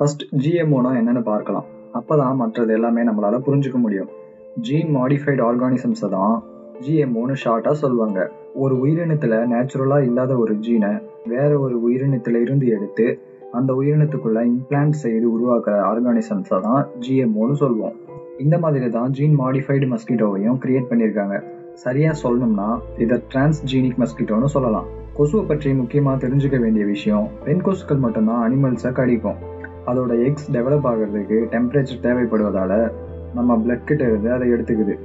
First ஜிஎம்ஓனா என்னன்னு பார்க்கலாம். அப்போதான் மற்றது எல்லாமே நம்மளால புரிஞ்சுக்க முடியும். ஜீன் மாடிஃபைடு ஆர்கானிசம்ஸை தான் ஜிஎம்ஓன்னு ஷார்ட்டாக சொல்லுவாங்க. ஒரு உயிரினத்தில் நேச்சுரலாக இல்லாத ஒரு ஜீனை வேற ஒரு உயிரினத்தில் இருந்து எடுத்து அந்த உயிரினத்துக்குள்ள இம்ப்ளான்ட் செய்து உருவாக்குற ஆர்கானிசம்ஸை தான் ஜிஎம்ஓன்னு சொல்லுவோம். இந்த மாதிரி தான் ஜீன் மாடிஃபைடு மஸ்கிட்டோவையும் கிரியேட் பண்ணியிருக்காங்க. சரியாக சொல்லணும்னா இதை டிரான்ஸ்ஜீனிக் மஸ்கிட்டோன்னு சொல்லலாம். கொசுவை பற்றி முக்கியமாக தெரிஞ்சுக்க வேண்டிய விஷயம் பெண் கொசுக்கள் மட்டும்தான் அனிமல்ஸை கடிக்கும். அதோட எக்ஸ் டெவலப் ஆகிறதுக்கு டெம்பரேச்சர் தேவைப்படுவதால் நம்ம பிளட் கிட்ட இருந்து அதை எடுத்துக்குது.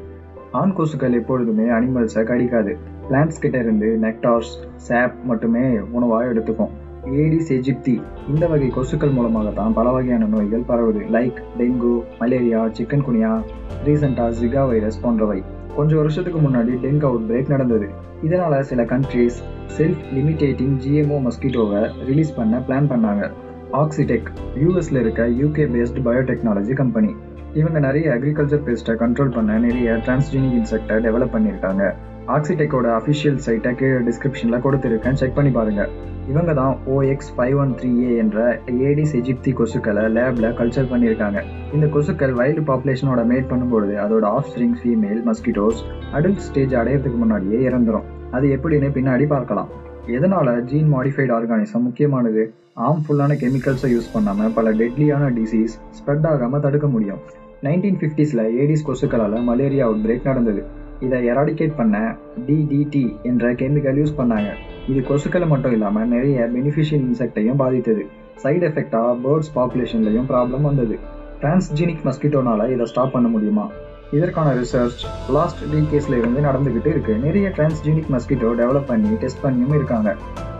ஆண் கொசுக்கள் எப்பொழுதுமே அனிமல்ஸை கடிக்காது. பிளான்ஸ் கிட்ட இருந்து நெக்டார்ஸ் சாப் மட்டுமே உணவாக எடுத்துக்கும். ஏடிஸ் எஜிப்தி இந்த வகை கொசுக்கள் மூலமாக தான் பல வகையான நோய்கள் பரவுது. Like dengue malaria chikungunya ரீசெண்டாக ஜிகா வைரஸ் போன்றவை. கொஞ்சம் வருஷத்துக்கு முன்னாடி டெங்கு அவுட் பிரேக் நடந்தது. இதனால் சில கண்ட்ரீஸ் செல்ஃப் லிமிட்டேட்டிங் ஜிஎம்ஓ மஸ்கிட்டோவை ரிலீஸ் பண்ண பிளான் பண்ணாங்க. ஆக்சிடெக் யூஎஸ்ல இருக்க யூகே பேஸ்ட் பயோடெக்னாலஜி கம்பெனி இவங்க நிறைய அக்ரிகல்ச்சர் பேஸ்ட்டை கண்ட்ரோல் பண்ண நிறைய டிரான்ஸ்ஜெனிக் இன்செக்டை டெவலப் பண்ணியிருக்காங்க. ஆக்சிடெக்கோட அஃபிஷியல் சைட்டை கீழே டிஸ்கிரிப்ஷனில் கொடுத்துருக்கேன். செக் பண்ணி பாருங்க. இவங்க தான் OX five one three A என்ற ஏடிஸ் எஜிப்தி கொசுக்களை லேபில் கல்ச்சர் பண்ணியிருக்காங்க. இந்த கொசுக்கள் வைல்டு பாப்புலேஷனோட மேட் பண்ணும்பொழுது அதோட offspring female mosquitoes adult stage அடையிறதுக்கு முன்னாடியே இறந்துரும். அது எப்படின்னு பின்னாடி பார்க்கலாம். எதனால் ஜீன் மாடிஃபைடு ஆர்கானிசம் முக்கியமானது? ஆர்ம்ஃபுல்லான கெமிக்கல்ஸை யூஸ் பண்ணாமல் பல டெட்லியான டிசீஸ் ஸ்ப்ரெட் ஆகாமல் தடுக்க முடியும். நைன்டீன் ஃபிஃப்டிஸில் ஏடிஸ் கொசுக்களால் மலேரியா அவுட் பிரேக் நடந்தது. இதை எராடிகேட் பண்ண டிடிடி என்ற கெமிக்கல் யூஸ் பண்ணாங்க. இது கொசுக்களை மட்டும் இல்லாமல் நிறைய பெனிஃபிஷியல் இன்செக்டையும் பாதித்தது. சைடு எஃபெக்டாக பேர்ட்ஸ் பாப்புலேஷன்லையும் ப்ராப்ளம் வந்தது. டிரான்ஸ்ஜீனிக் மஸ்கிட்டோனால் இதை ஸ்டாப் பண்ண முடியுமா? இதற்கான ரிசர்ச் லாஸ்ட் டீகேஸ்ல இருந்து நடந்துகிட்டு இருக்கு. நிறைய டிரான்ஸ்ஜீனிக் மஸ்கிட்டோ டெவலப் பண்ணி டெஸ்ட் பண்ணியும் இருக்காங்க.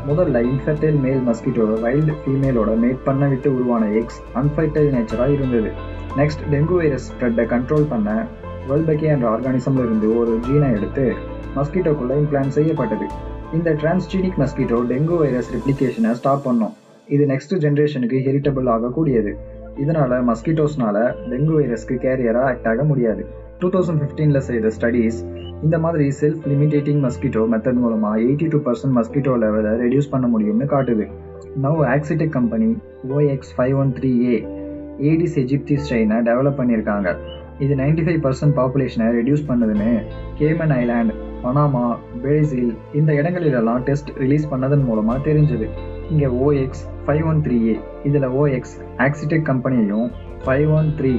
முதல்ல இன்ஃபர்டைல் மேல் மஸ்கிட்டோட வைல்டு ஃபீமேலோட மேட் பண்ண விட்டு உருவான எக்ஸ் அன்ஃபர்டைல் நேச்சராக இருந்தது. நெக்ஸ்ட் டெங்கு வைரஸ் ஸ்ப்ரெட்டை கண்ட்ரோல் பண்ண வேர்ல்பெக்கே என்ற ஆர்கானிசம்ல இருந்து ஒரு ஜீனை எடுத்து மஸ்கிட்டோக்குள்ள இம்ப்ளான் செய்யப்பட்டது. இந்த டிரான்ஸ்ஜீனிக் மஸ்கிட்டோ டெங்கு வைரஸ் ரெப்ளிகேஷனை ஸ்டாப் பண்ணும். இது நெக்ஸ்ட் ஜென்ரேஷனுக்கு ஹெரிட்டபிள் ஆகக்கூடியது. இதனால மஸ்கிட்டோஸ்னால டெங்கு வைரஸ்க்கு கேரியராக ஆக்ட் ஆக முடியாது. டூ தௌசண்ட் ஃபிஃப்டீனில் செய்த ஸ்டடீஸ் இந்த மாதிரி செல்ஃப் லிமிடேட்டிங் மஸ்கிட்டோ மெத்தட் மூலமாக எயிட்டி டூ பர்சன்ட் மஸ்கிட்டோ லெவலை ரெடியூஸ் பண்ண முடியும்னு காட்டுது. Now Oxitec company OX five one three A Aedes aegypti ஸ்ட்ரெயினை develop பண்ணியிருக்காங்க. இது நைன்டி ஃபைவ் பர்சன்ட் பாப்புலேஷனை ரெடியூஸ் பண்ணுதுன்னு கேமன் ஐலாண்ட் பனாமா பிரேசில் இந்த இடங்களிலெல்லாம் டெஸ்ட் ரிலீஸ் பண்ணதன் மூலமாக தெரிஞ்சது. இங்கே OX five one three A இதில் ஓஎக்ஸ் ஆக்சிடெக் கம்பெனியையும் ஃபைவ் ஒன் த்ரீ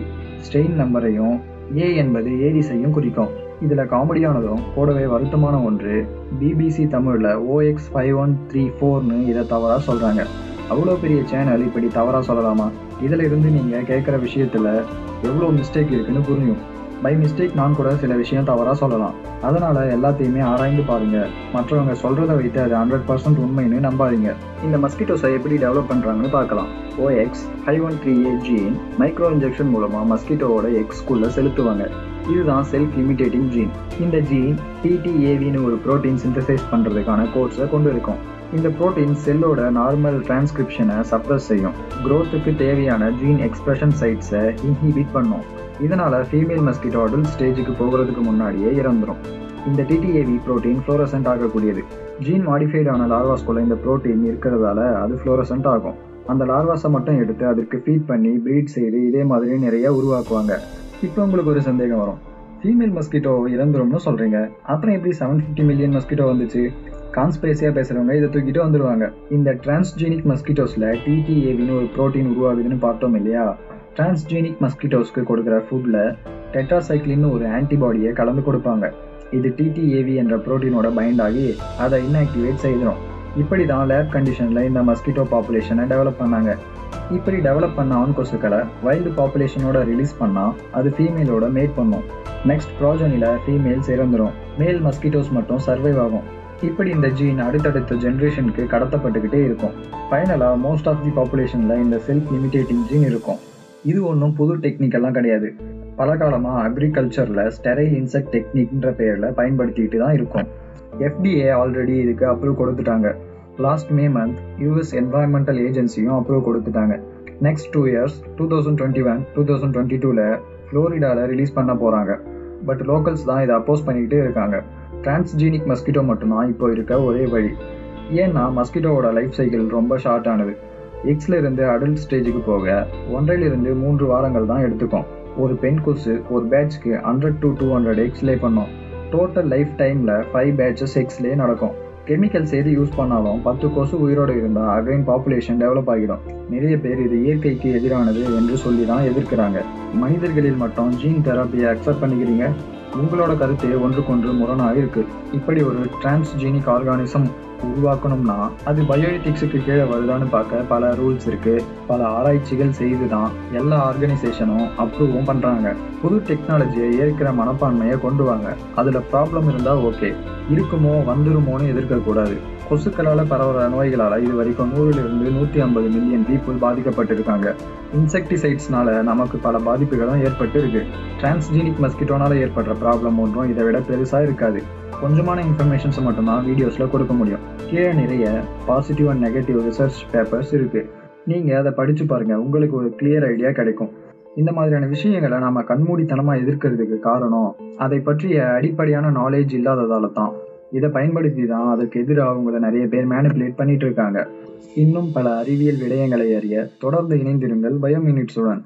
ஸ்ட்ரெயின் நம்பரையும் ஏ என்பது ஏடிஸையும் குறிக்கும். இதில் காமெடியானதும் கூடவே வருத்தமான ஒன்று பிபிசி தமிழில் ஓஎக்ஸ் ஃபைவ் ஒன் த்ரீ ஃபோர்னு இதை தவறாக சொல்கிறாங்க அவ்வளோ பெரிய சேனல் இப்படி தவறாக சொல்லலாமா? இதில் இருந்து நீங்கள் கேட்குற விஷயத்தில் எவ்வளோ மிஸ்டேக் இருக்குன்னு புரியும். பை மிஸ்டேக் நான் கூட சில விஷயம் தவறாக சொல்லலாம். அதனால் எல்லாத்தையுமே ஆராய்ந்து பாருங்க. மற்றவங்க சொல்கிறத வைத்து அது ஹண்ட்ரட் பர்சன்ட் உண்மைன்னு நம்பாதீங்க. இந்த மஸ்கிட்டோஸை எப்படி டெவலப் பண்ணுறாங்கன்னு பார்க்கலாம். OX five one three A gene micro injection மூலமாக மஸ்கிட்டோவோட எக்ஸ்குள்ளே செலுத்துவாங்க. இதுதான் செல்ஃப் லிமிடேட்டிங் ஜீன் இந்த ஜீன் டிடிஏவின்னு ஒரு ப்ரோட்டீன் சிந்தசைஸ் பண்ணுறதுக்கான கோர்ஸை கொண்டு இருக்கும் இந்த ப்ரோட்டீன் செல்லோட நார்மல் டிரான்ஸ்கிரிப்ஷனை சப்ரஸ் செய்யும். க்ரோத்துக்கு தேவையான ஜீன் எக்ஸ்பிரஷன் சைட்ஸை இன்ஹிபிட் பண்ணும். இதனால ஃபீமேல் மஸ்கிட்டோ அடல்ட் ஸ்டேஜுக்கு போகிறதுக்கு முன்னாடியே இறந்துடும் இந்த டிடிஏவி புரோட்டீன் ஃப்ளோரசன்ட் ஆகக்கூடியது. ஜீன் மாடிஃபைடான லார்வாஸ்குள்ள இந்த புரோட்டீன் இருக்கிறதால அது ஃப்ளோரசன்ட் ஆகும். அந்த லார்வாஸை மட்டும் எடுத்து அதற்கு ஃபீட் பண்ணி ப்ரீட் செய்து இதே மாதிரி நிறைய உருவாக்குவாங்க. இப்போ உங்களுக்கு ஒரு சந்தேகம் வரும். ஃபீமேல் மஸ்கிட்டோ இறந்துரும்னு சொல்றீங்க. அப்புறம் எப்படி செவன் ஃபிஃப்டி மில்லியன் மஸ்கிட்டோ வந்துச்சு? கான்ஸ்பிரேசியா பேசுறவங்க இதை தூக்கிட்டு வந்துருவாங்க. இந்த டிரான்ஸ்ஜீனிக் மஸ்கிட்டோஸ்ல டிடிஏவின்னு ஒரு ப்ரோட்டீன் உருவாகுதுன்னு பார்த்தோம் இல்லையா? டிரான்ஸ்ஜீனிக் மஸ்கிட்டோஸ்க்கு கொடுக்குற ஃபுட்டில் டெட்ராசைக்ளின்னு ஒரு ஆன்டிபாடியை கலந்து கொடுப்பாங்க. இது டிடிஏவி என்ற ப்ரோட்டீனோட பைண்ட் ஆகி அதை இன்ஆக்டிவேட் செய்திடும் இப்படி தான் லேப் கண்டிஷனில் இந்த மஸ்கிட்டோ பாப்புலேஷனை டெவலப் பண்ணாங்க. இப்படி டெவலப் பண்ண ஆண் கொசுக்களை வைல்டு பாப்புலேஷனோட ரிலீஸ் பண்ணால் அது ஃபீமேலோட மேட் பண்ணும். நெக்ஸ்ட் ப்ராஜனியில் ஃபீமேல்ஸ் இறந்துடும் மேல் மஸ்கிட்டோஸ் மட்டும் சர்வைவ் ஆகும். இப்படி இந்த ஜீன் அடுத்தடுத்த ஜென்ரேஷனுக்கு கடத்தப்பட்டுக்கிட்டே இருக்கும். ஃபைனலாக மோஸ்ட் ஆஃப் தி பாப்புலேஷனில் இந்த செல்ஃப் லிமிடேட்டிங் ஜீன் இருக்கும். இது ஒன்றும் புது டெக்னிக்கெல்லாம் கிடையாது. பல காலமாக அக்ரிகல்ச்சரில் ஸ்டெரைல் இன்செக்ட் டெக்னிக்ன்ற பேரில் பயன்படுத்திட்டு தான் இருக்கும். எஃப்டிஏ ஆல்ரெடி இதுக்கு அப்ரூவ் கொடுத்துட்டாங்க. Last May month US environmental ஏஜென்சியும் approve கொடுத்துட்டாங்க. Next two years two thousand twenty one two thousand twenty டூவில் ஃப்ளோரிடாவில் ரிலீஸ் பண்ண போகிறாங்க பட் லோக்கல்ஸ் தான் இதை அப்போஸ் பண்ணிக்கிட்டே இருக்காங்க. டிரான்ஸ்ஜீனிக் மஸ்கிட்டோ மட்டும்தான் இப்போ இருக்க ஒரே வழி. ஏன்னா மஸ்கிட்டோவோட லைஃப் சைக்கிள் ரொம்ப ஷார்ட் ஆனது. எக்ஸ்ல இருந்து அடல்ட் ஸ்டேஜுக்கு போக ஒன்றையிலிருந்து மூன்று வாரங்கள் தான் எடுத்துக்கும். ஒரு பெண் கொசு ஒரு பேட்ச்க்கு hundred to two hundred eggs lay பண்ணோம். பண்ணும் டோட்டல் லைஃப் டைமில் ஃபைவ் பேட்சஸ் எக்ஸ்லே நடக்கும். கெமிக்கல்ஸ் எது யூஸ் பண்ணாலும் பத்து கொசு உயிரோடு இருந்தால் அகைன் பாப்புலேஷன் டெவலப் ஆகிடும். நிறைய பேர் இது இயற்கைக்கு எதிரானது என்று சொல்லி தான் எதிர்க்கிறாங்க. மனிதர்களில் மட்டும் ஜீன் தெரப்பியை அக்செப்ட் பண்ணிக்கிறீங்க. உங்களோட கருத்து ஒன்றுக்கொன்று முரணாக இருக்கு. இப்படி ஒரு டிரான்ஸ்ஜீனிக் ஆர்கானிசம் உருவாக்கணும்னா அது பயோஎத்திக்ஸுக்கு கீழே வருதான்னு பார்க்க பல ரூல்ஸ் இருக்கு. பல ஆராய்ச்சிகள் செய்து தான் எல்லா ஆர்கனைசேஷனும் அப்ரூவும் பண்றாங்க. புது டெக்னாலஜியை ஏற்கிற மனப்பான்மையை கொண்டு வாங்க. அதுல ப்ராப்ளம் இருந்தா ஓகே. இருக்குமோ வந்துருமோன்னு எதிர்க்க கூடாது. கொசுக்களால பரவுற நோய்களால இது வரைக்கும் நூறிலிருந்து நூத்தி ஐம்பது மில்லியன் பீப்புள் பாதிக்கப்பட்டிருக்காங்க. இன்செக்டிசைட்ஸ்னால நமக்கு பல பாதிப்புகளும் ஏற்பட்டு இருக்கு டிரான்ஸ்ஜீனிக் மஸ்கிட்டோனால ஏற்படுற ப்ராப்ளம் ஒன்றும் இதை விட பெருசா இருக்காது. கொஞ்சமான இன்ஃபர்மேஷன்ஸை மட்டும்தான் வீடியோஸில் கொடுக்க முடியும். கீழே நிறைய positive and negative research papers இருக்குது நீங்கள் அதை படித்து பாருங்கள் உங்களுக்கு ஒரு கிளியர் ஐடியா கிடைக்கும். இந்த மாதிரியான விஷயங்களை நம்ம கண்மூடித்தனமாக எதிர்க்கிறதுக்கு காரணம் அதை பற்றிய அடிப்படையான நாலேஜ் இல்லாததால தான். இதை பயன்படுத்தி தான் அதுக்கு எதிராக அவங்கள நிறைய பேர் மேனிப்புலேட் பண்ணிட்டு இருக்காங்க. இன்னும் பல அறிவியல் விடயங்களை அறிய தொடர்ந்து இணைந்திருங்கள் பயோ மினிட்ஸுடன்